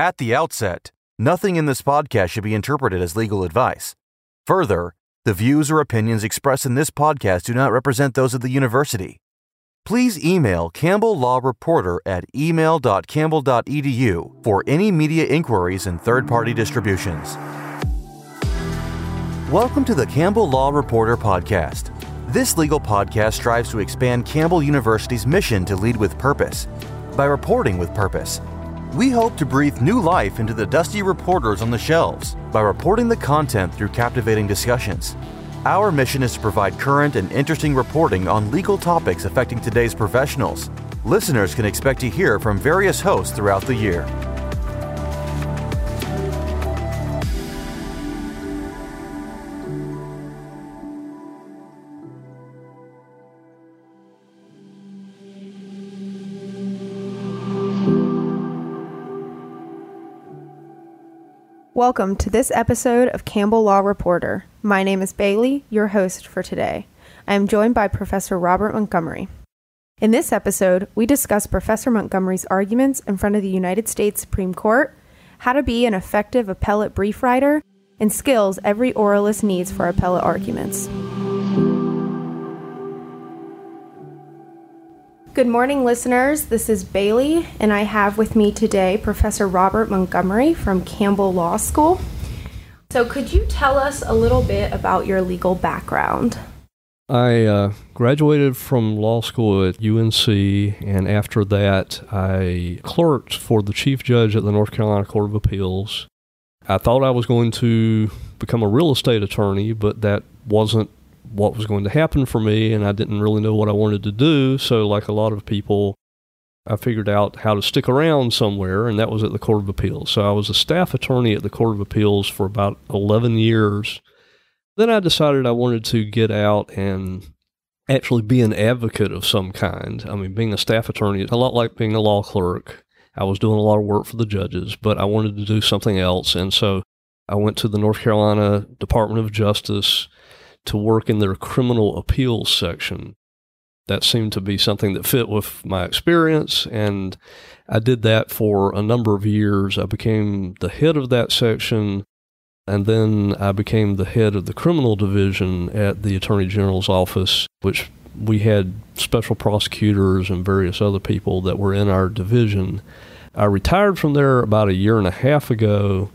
At the outset, nothing in this podcast should be interpreted as legal advice. Further, the views or opinions expressed in this podcast do not represent those of the university. Please email Campbell Law Reporter at email.campbell.edu for any media inquiries and third party distributions. Welcome to the Campbell Law Reporter podcast. This legal podcast strives to expand Campbell University's mission to lead with purpose by reporting with purpose. We hope to breathe new life into the dusty reporters on the shelves by reporting the content through captivating discussions. Our mission is to provide current and interesting reporting on legal topics affecting today's professionals. Listeners can expect to hear from various hosts throughout the year. Welcome to this episode of Campbell Law Reporter. My name is Bailey, your host for today. I am joined by Professor Robert Montgomery. In this episode, we discuss Professor Montgomery's arguments in front of the United States Supreme Court, how to be an effective appellate brief writer, and skills every oralist needs for appellate arguments. Good morning, listeners. This is Bailey, and I have with me today Professor Robert Montgomery from Campbell Law School. So, could you tell us a little bit about your legal background? I uh, graduated from law school at UNC, and after that, I clerked for the chief judge at the North Carolina Court of Appeals. I thought I was going to become a real estate attorney, but that wasn't what was going to happen for me, and I didn't really know what I wanted to do. So, like a lot of people, I figured out how to stick around somewhere, and that was at the Court of Appeals. So, I was a staff attorney at the Court of Appeals for about 11 years. Then I decided I wanted to get out and actually be an advocate of some kind. I mean, being a staff attorney is a lot like being a law clerk. I was doing a lot of work for the judges, but I wanted to do something else. And so I went to the North Carolina Department of Justice to work in their criminal appeals section. That seemed to be something that fit with my experience, and I did that for a number of years. I became the head of that section, and then I became the head of the criminal division at the Attorney General's office, which we had special prosecutors and various other people that were in our division. I retired from there about a year and a half ago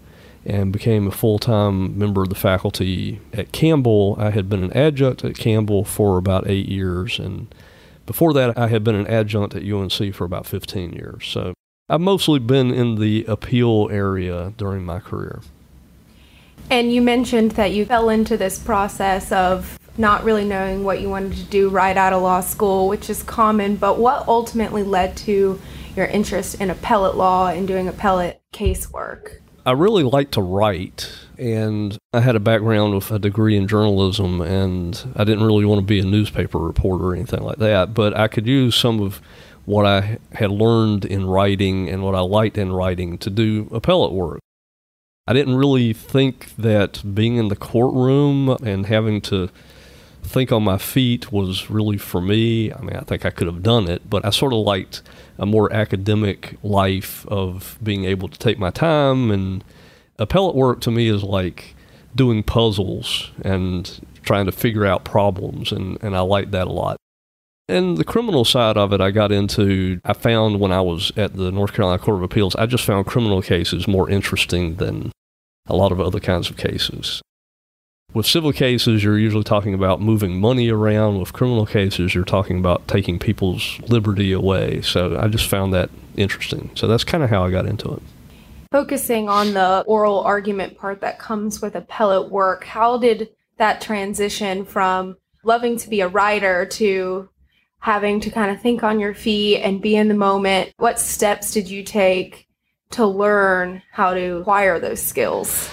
and became a full time member of the faculty at Campbell. I had been an adjunct at Campbell for about eight years, and before that, I had been an adjunct at UNC for about 15 years. So I've mostly been in the appeal area during my career. And you mentioned that you fell into this process of not really knowing what you wanted to do right out of law school, which is common, but what ultimately led to your interest in appellate law and doing appellate casework? I really like to write, and I had a background with a degree in journalism, and I didn't really want to be a newspaper reporter or anything like that, but I could use some of what I had learned in writing and what I liked in writing to do appellate work. I didn't really think that being in the courtroom and having to think on my feet was really for me. I mean, I think I could have done it, but I sort of liked a more academic life of being able to take my time. And appellate work to me is like doing puzzles and trying to figure out problems, and, and I like that a lot. And the criminal side of it, I got into, I found when I was at the North Carolina Court of Appeals, I just found criminal cases more interesting than a lot of other kinds of cases. With civil cases, you're usually talking about moving money around. With criminal cases, you're talking about taking people's liberty away. So I just found that interesting. So that's kind of how I got into it. Focusing on the oral argument part that comes with appellate work, how did that transition from loving to be a writer to having to kind of think on your feet and be in the moment? What steps did you take to learn how to acquire those skills?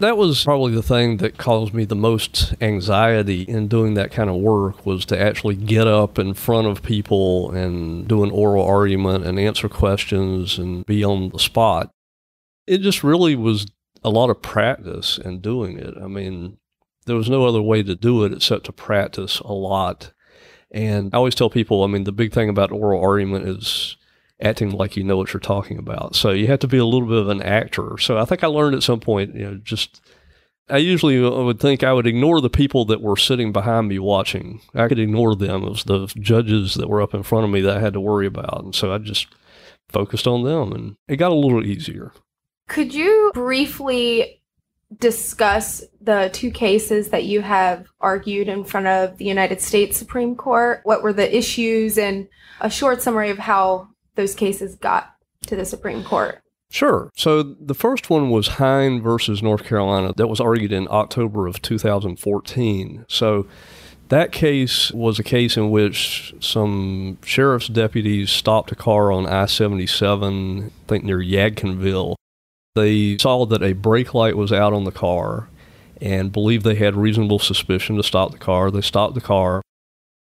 That was probably the thing that caused me the most anxiety in doing that kind of work was to actually get up in front of people and do an oral argument and answer questions and be on the spot. It just really was a lot of practice in doing it. I mean, there was no other way to do it except to practice a lot. And I always tell people, I mean, the big thing about oral argument is acting like you know what you're talking about. So you have to be a little bit of an actor. So I think I learned at some point, you know, just I usually uh, would think I would ignore the people that were sitting behind me watching. I could ignore them. It was the judges that were up in front of me that I had to worry about. And so I just focused on them and it got a little easier. Could you briefly discuss the two cases that you have argued in front of the United States Supreme Court? What were the issues and a short summary of how those cases got to the Supreme Court? Sure. So the first one was Heien versus North Carolina that was argued in October of 2014. So that case was a case in which some sheriff's deputies stopped a car on I 77, I think near Yadkinville. They saw that a brake light was out on the car and believed they had reasonable suspicion to stop the car. They stopped the car.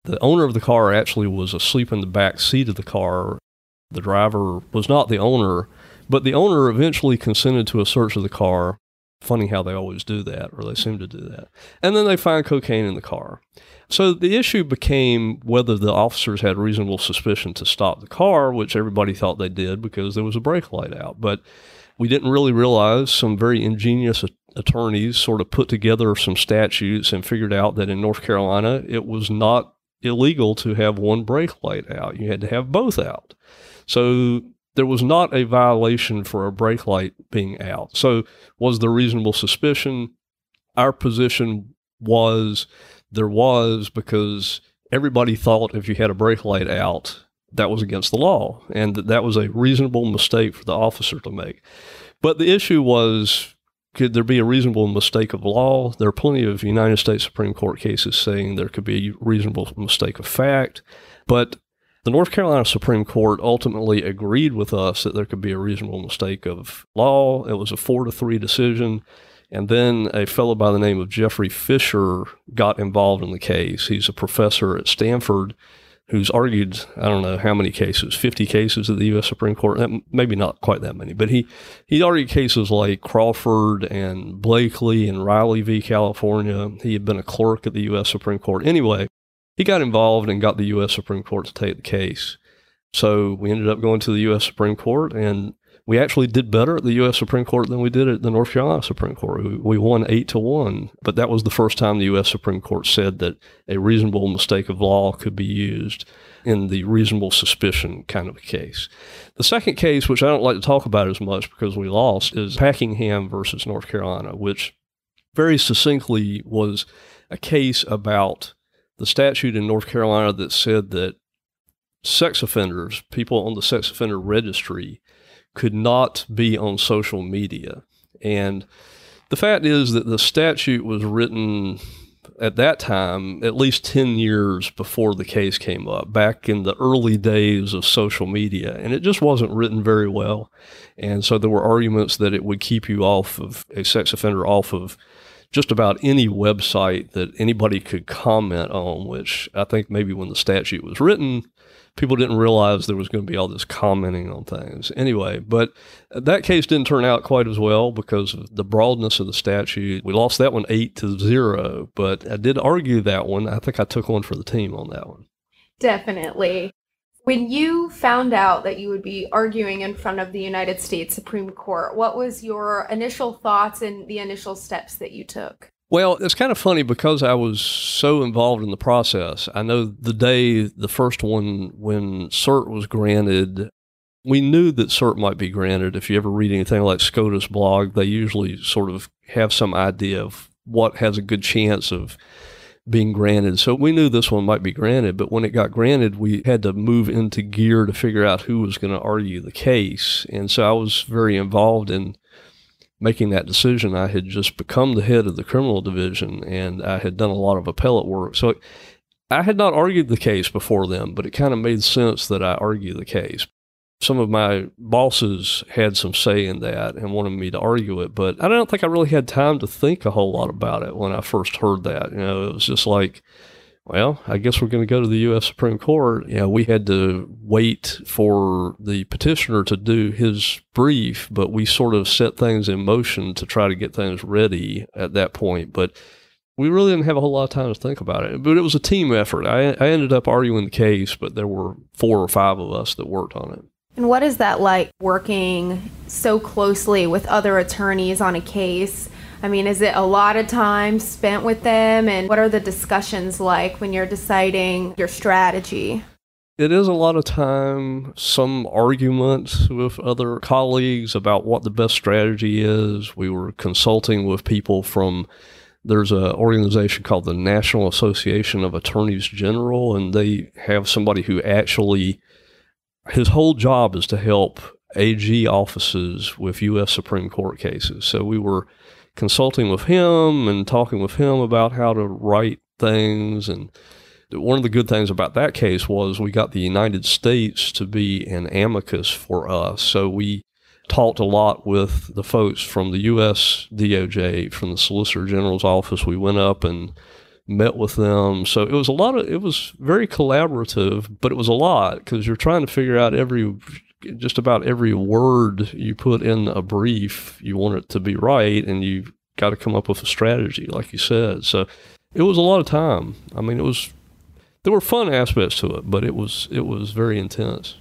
The owner of the car actually was asleep in the back seat of the car. The driver was not the owner but the owner eventually consented to a search of the car. Funny how they always do that, or they seem to do that. And then they find cocaine in the car. So the issue became whether the officers had reasonable suspicion to stop the car, which everybody thought they did because there was a brake light out. But we didn't really realize some very ingenious attorneys sort of put together some statutes and figured out that in North Carolina it was not illegal to have one brake light out. You had to have both out. So there was not a violation for a brake light being out. So, was there reasonable suspicion? Our position was there was because everybody thought if you had a brake light out, that was against the law, and that, that was a reasonable mistake for the officer to make. But the issue was could there be a reasonable mistake of law? There are plenty of United States Supreme Court cases saying there could be a reasonable mistake of fact. But the North Carolina Supreme Court ultimately agreed with us that there could be a reasonable mistake of law. It was a four to three decision. And then a fellow by the name of Jeffrey Fisher got involved in the case. He's a professor at Stanford who's argued, I don't know how many cases, 50 cases at the U.S. Supreme Court, maybe not quite that many, but he, he argued cases like Crawford and Blakely and Riley v. California. He had been a clerk at the U.S. Supreme Court. Anyway, he got involved and got the U.S. Supreme Court to take the case. So we ended up going to the U.S. Supreme Court, and we actually did better at the U.S. Supreme Court than we did at the North Carolina Supreme Court. We, won eight to one, but that was the first time the U.S. Supreme Court said that a reasonable mistake of law could be used in the reasonable suspicion kind of a case. The second case, which I don't like to talk about as much because we lost, is Packingham versus North Carolina, which very succinctly was a case about the statute in North Carolina that said that sex offenders, people on the sex offender registry, could not be on social media. And the fact is that the statute was written at that time at least 10 years before the case came up, back in the early days of social media. And it just wasn't written very well. And so there were arguments that it would keep you off of a sex offender off of just about any website that anybody could comment on, which I think maybe when the statute was written, people didn't realize there was going to be all this commenting on things. Anyway, but that case didn't turn out quite as well because of the broadness of the statute. We lost that one eight to zero, but I did argue that one. I think I took one for the team on that one. Definitely. When you found out that you would be arguing in front of the United States Supreme Court, what was your initial thoughts and the initial steps that you took? Well, it's kind of funny because I was so involved in the process. I know the day the first one, when cert was granted, we knew that cert might be granted. If you ever read anything like SCOTUS blog, they usually sort of have some idea of what has a good chance of being granted. So we knew this one might be granted, but when it got granted, we had to move into gear to figure out who was going to argue the case. And so I was very involved in making that decision. I had just become the head of the criminal division and I had done a lot of appellate work. So I had not argued the case before then, but it kind of made sense that I argue the case some of my bosses had some say in that and wanted me to argue it, but I don't think I really had time to think a whole lot about it when I first heard that. You know, it was just like, well, I guess we're going to go to the U.S. Supreme Court. You know, we had to wait for the petitioner to do his brief, but we sort of set things in motion to try to get things ready at that point. But we really didn't have a whole lot of time to think about it. But it was a team effort. I, I ended up arguing the case, but there were four or five of us that worked on it. And what is that like working so closely with other attorneys on a case? I mean, is it a lot of time spent with them? And what are the discussions like when you're deciding your strategy? It is a lot of time, some arguments with other colleagues about what the best strategy is. We were consulting with people from there's an organization called the National Association of Attorneys General, and they have somebody who actually his whole job is to help AG offices with U.S. Supreme Court cases. So we were consulting with him and talking with him about how to write things. And one of the good things about that case was we got the United States to be an amicus for us. So we talked a lot with the folks from the U.S. DOJ, from the Solicitor General's office. We went up and met with them. So it was a lot of, it was very collaborative, but it was a lot because you're trying to figure out every, just about every word you put in a brief, you want it to be right and you got to come up with a strategy, like you said. So it was a lot of time. I mean, it was, there were fun aspects to it, but it was, it was very intense.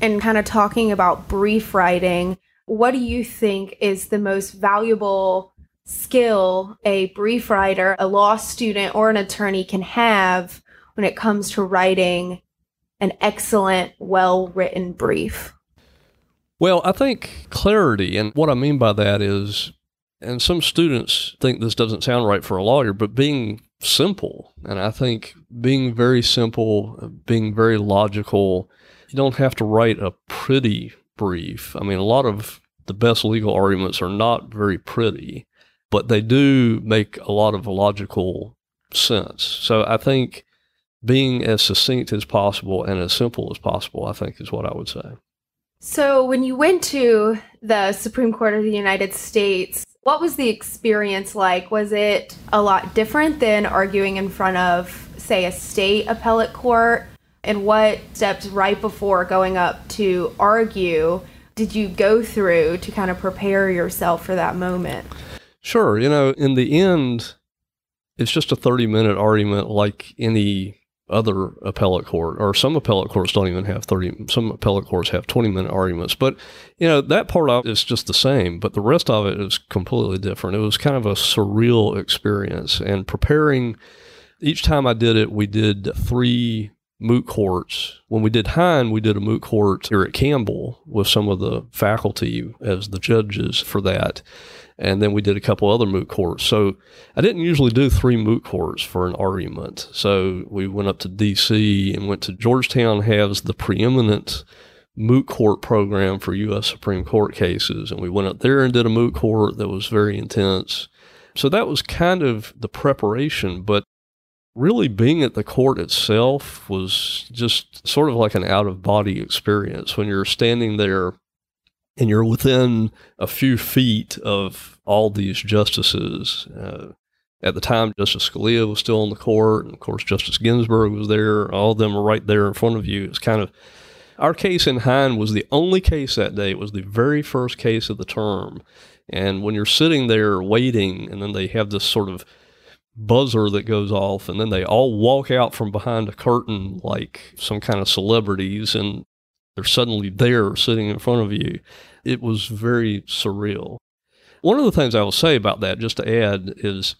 And kind of talking about brief writing, what do you think is the most valuable skill a brief writer, a law student, or an attorney can have when it comes to writing an excellent, well written brief? Well, I think clarity, and what I mean by that is, and some students think this doesn't sound right for a lawyer, but being simple. And I think being very simple, being very logical, you don't have to write a pretty brief. I mean, a lot of the best legal arguments are not very pretty but they do make a lot of logical sense. So I think being as succinct as possible and as simple as possible, I think, is what I would say. So when you went to the Supreme Court of the United States, what was the experience like? Was it a lot different than arguing in front of, say, a state appellate court? And what steps right before going up to argue did you go through to kind of prepare yourself for that moment? Sure. You know, in the end, it's just a 30 minute argument like any other appellate court, or some appellate courts don't even have 30, some appellate courts have 20 minute arguments. But, you know, that part of it is just the same, but the rest of it is completely different. It was kind of a surreal experience. And preparing, each time I did it, we did three moot courts. When we did Heien, we did a moot court here at Campbell with some of the faculty as the judges for that and then we did a couple other moot courts. So I didn't usually do three moot courts for an argument. So we went up to D.C. and went to Georgetown has the preeminent moot court program for U.S. Supreme Court cases, and we went up there and did a moot court that was very intense. So that was kind of the preparation, but really being at the court itself was just sort of like an out of body experience when you're standing there and you're within a few feet of all these justices. Uh, at the time, Justice Scalia was still on the court, and of course, Justice Ginsburg was there. All of them were right there in front of you. It's kind of our case in Heien was the only case that day. It was the very first case of the term. And when you're sitting there waiting, and then they have this sort of buzzer that goes off, and then they all walk out from behind a curtain like some kind of celebrities, and they're suddenly there sitting in front of you. It was very surreal. One of the things I will say about that, just to add, is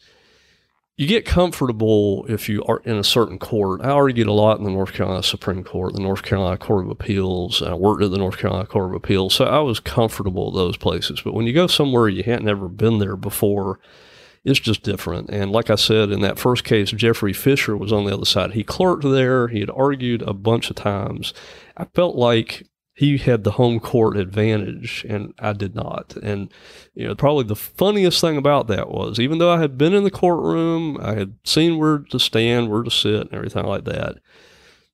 you get comfortable if you are in a certain court. I argued a lot in the North Carolina Supreme Court, the North Carolina Court of Appeals. I worked at the North Carolina Court of Appeals, so I was comfortable at those places. But when you go somewhere you hadn't ever been there before, it's just different. And like I said, in that first case, Jeffrey Fisher was on the other side. He clerked there. He had argued a bunch of times. I felt like he had the home court advantage and I did not. And, you know, probably the funniest thing about that was even though I had been in the courtroom, I had seen where to stand, where to sit, and everything like that.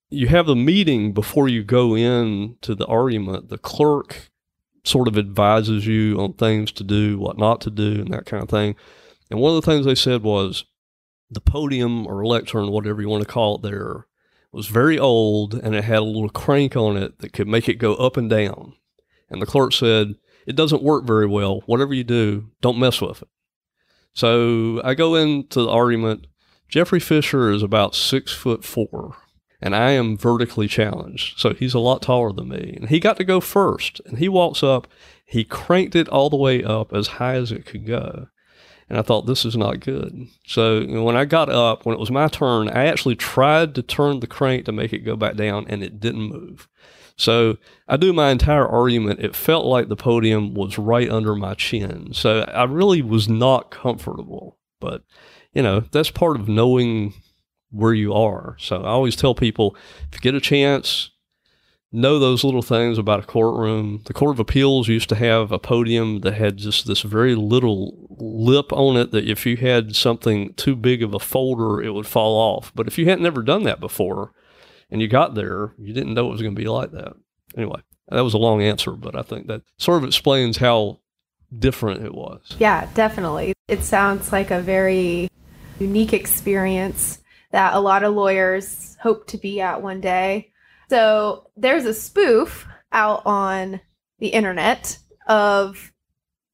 You have the meeting before you go in to the argument. The clerk sort of advises you on things to do, what not to do, and that kind of thing. And one of the things they said was the podium or lectern, whatever you want to call it there, was very old and it had a little crank on it that could make it go up and down. And the clerk said, It doesn't work very well. Whatever you do, don't mess with it. So I go into the argument. Jeffrey Fisher is about six foot four. and I am vertically challenged. So he's a lot taller than me. And he got to go first. And he walks up, he cranked it all the way up as high as it could go. And I thought, this is not good. So you know, when I got up, when it was my turn, I actually tried to turn the crank to make it go back down, and it didn't move. So I do my entire argument. It felt like the podium was right under my chin. So I really was not comfortable. But, you know, that's part of knowing where you are. So I always tell people if you get a chance, know those little things about a courtroom. The Court of Appeals used to have a podium that had just this very little lip on it that if you had something too big of a folder, it would fall off. But if you hadn't ever done that before and you got there, you didn't know it was going to be like that. Anyway, that was a long answer, but I think that sort of explains how different it was. Yeah, definitely. It sounds like a very unique experience that a lot of lawyers hope to be at one day. So there's a spoof out on the internet of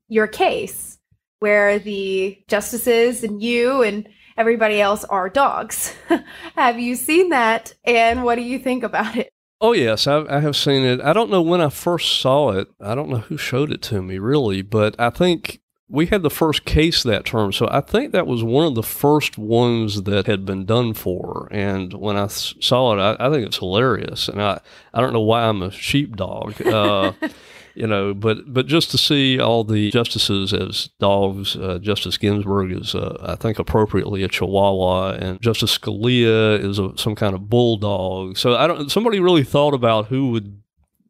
your case where the justices and you and everybody else are dogs. have you seen that? And what do you think about it? Oh, yes, I, I, have seen it. I don't know when I first saw it. I don't know who showed it to me, really, but I think we had the first case that term. So I think that was one of the first ones that had been done for. And when I saw it, I, I think it's hilarious. And I, I don't know why I'm a sheepdog. Uh, you know, but but just to see all the justices as dogs, uh, Justice Ginsburg is, uh, I think, appropriately a Chihuahua, and Justice Scalia is a, some kind of bulldog. So I don't. Somebody really thought about who would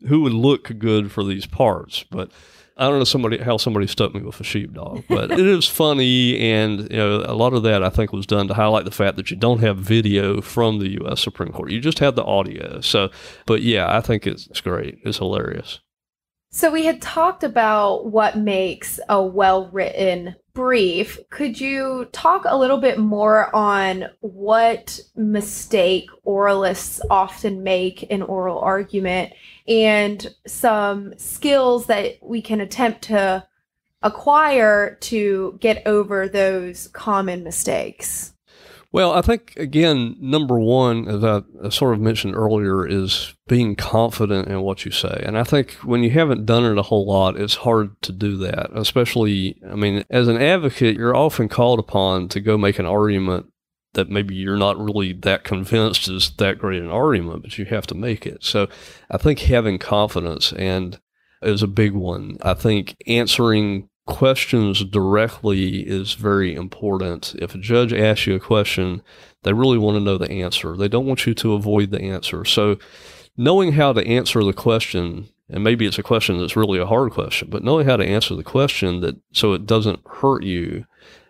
who would look good for these parts, but I don't know somebody how somebody stuck me with a sheepdog, but it is funny, and you know a lot of that I think was done to highlight the fact that you don't have video from the U.S. Supreme Court; you just have the audio. So, but yeah, I think it's, it's great. It's hilarious. So we had talked about what makes a well-written brief. Could you talk a little bit more on what mistake oralists often make in oral argument and some skills that we can attempt to acquire to get over those common mistakes? Well, I think, again, number one, as I, sort of mentioned earlier, is being confident in what you say. And I think when you haven't done it a whole lot, it's hard to do that. Especially, I mean, as an advocate, you're often called upon to go make an argument that maybe you're not really that convinced is that great an argument, but you have to make it. So I think having confidence and is a big one. I think answering questions directly is very important. If a judge asks you a question, they really want to know the answer. They don't want you to avoid the answer. So knowing how to answer the question and maybe it's a question that's really a hard question, but knowing how to answer the question that so it doesn't hurt you,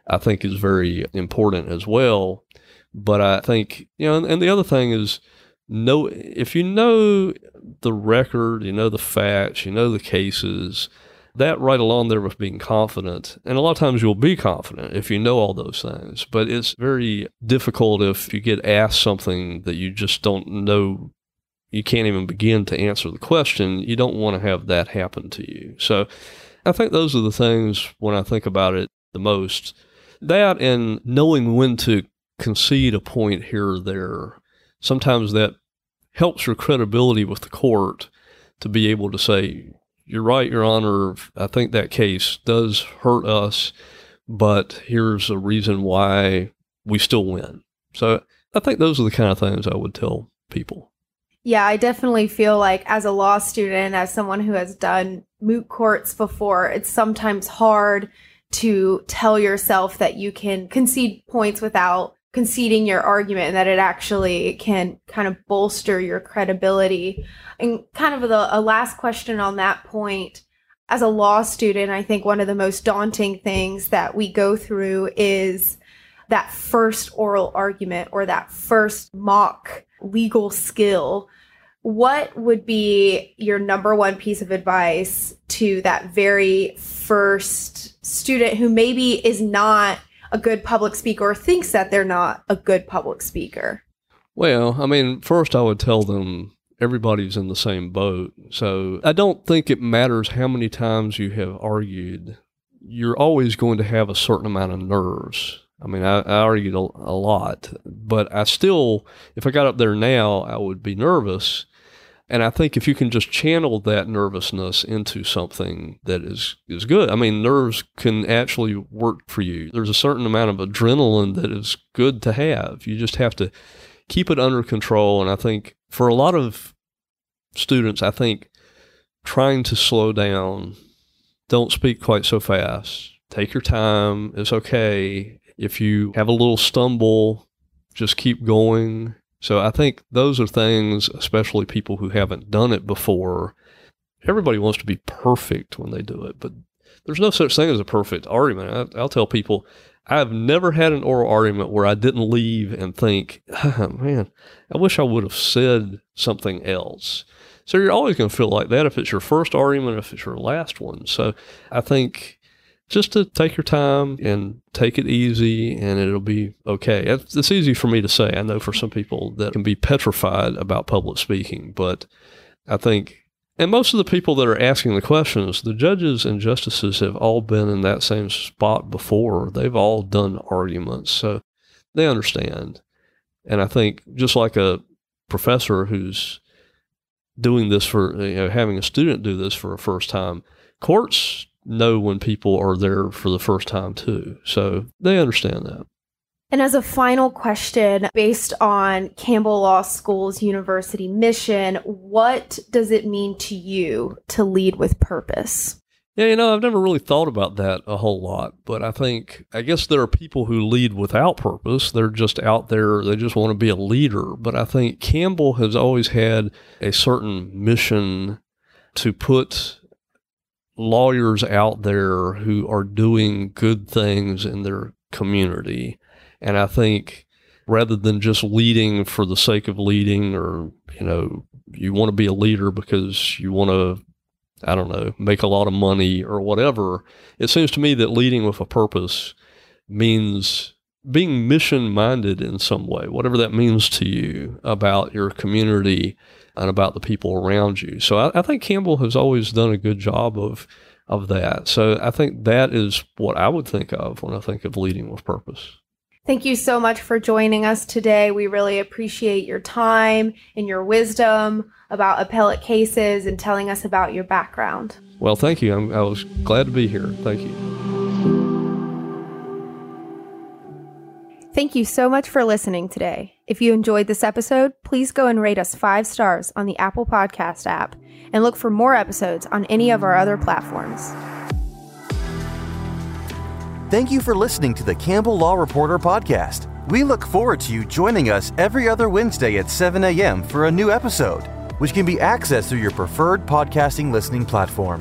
I think is very important as well. But I think, you know, and, and the other thing is know if you know the record, you know the facts, you know the cases, that right along there with being confident. And a lot of times you'll be confident if you know all those things, but it's very difficult if you get asked something that you just don't know. You can't even begin to answer the question. You don't want to have that happen to you. So I think those are the things when I think about it the most. That and knowing when to concede a point here or there. Sometimes that helps your credibility with the court to be able to say, you're right, Your Honor. I think that case does hurt us, but here's a reason why we still win. So I think those are the kind of things I would tell people. Yeah, I definitely feel like as a law student, as someone who has done moot courts before, it's sometimes hard to tell yourself that you can concede points without conceding your argument and that it actually can kind of bolster your credibility. And kind of the, a last question on that point as a law student, I think one of the most daunting things that we go through is that first oral argument or that first mock legal skill. What would be your number one piece of advice to that very first student who maybe is not a good public speaker or thinks that they're not a good public speaker? Well, I mean, first I would tell them everybody's in the same boat. So I don't think it matters how many times you have argued. You're always going to have a certain amount of nerves. I mean, I, I argued a, a lot, but I still, if I got up there now, I would be nervous. And I think if you can just channel that nervousness into something that is, is good, I mean, nerves can actually work for you. There's a certain amount of adrenaline that is good to have. You just have to keep it under control. And I think for a lot of students, I think trying to slow down, don't speak quite so fast, take your time. It's okay. If you have a little stumble, just keep going. So I think those are things, especially people who haven't done it before. Everybody wants to be perfect when they do it, but there's no such thing as a perfect argument. I, will tell people I've never had an oral argument where I didn't leave and think, oh, man, I wish I would have said something else. So you're always going to feel like that if it's your first argument, if it's your last one. So I think just to take your time and take it easy and it'll be okay. It's, easy for me to say. I know for some people that can be petrified about public speaking, but I think and most of the people that are asking the questions, the judges and justices have all been in that same spot before. They've all done arguments, so they understand. And I think just like a professor who's doing this for, you know, having a student do this for a first time, courts know when people are there for the first time too. So they understand that. And as a final question, based on Campbell Law School's university mission, what does it mean to you to lead with purpose? Yeah, you know, I've never really thought about that a whole lot, but I think, I guess there are people who lead without purpose. They're just out there, they just want to be a leader. But I think Campbell has always had a certain mission to put lawyers out there who are doing good things in their community. And I think rather than just leading for the sake of leading or, you know, you want to be a leader because you want to, I don't know, make a lot of money or whatever, it seems to me that leading with a purpose means being mission minded in some way, whatever that means to you about your community and about the people around you. So I, I, think Campbell has always done a good job of of that. So I think that is what I would think of when I think of leading with purpose. Thank you so much for joining us today. We really appreciate your time and your wisdom about appellate cases and telling us about your background. Well, thank you. I'm, i was glad to be here. Thank you. Thank you so much for listening today. If you enjoyed this episode, please go and rate us five stars on the Apple Podcast app and look for more episodes on any of our other platforms. Thank you for listening to the Campbell Law Reporter podcast. We look forward to you joining us every other Wednesday at 7 a.m. for a new episode, which can be accessed through your preferred podcasting listening platform.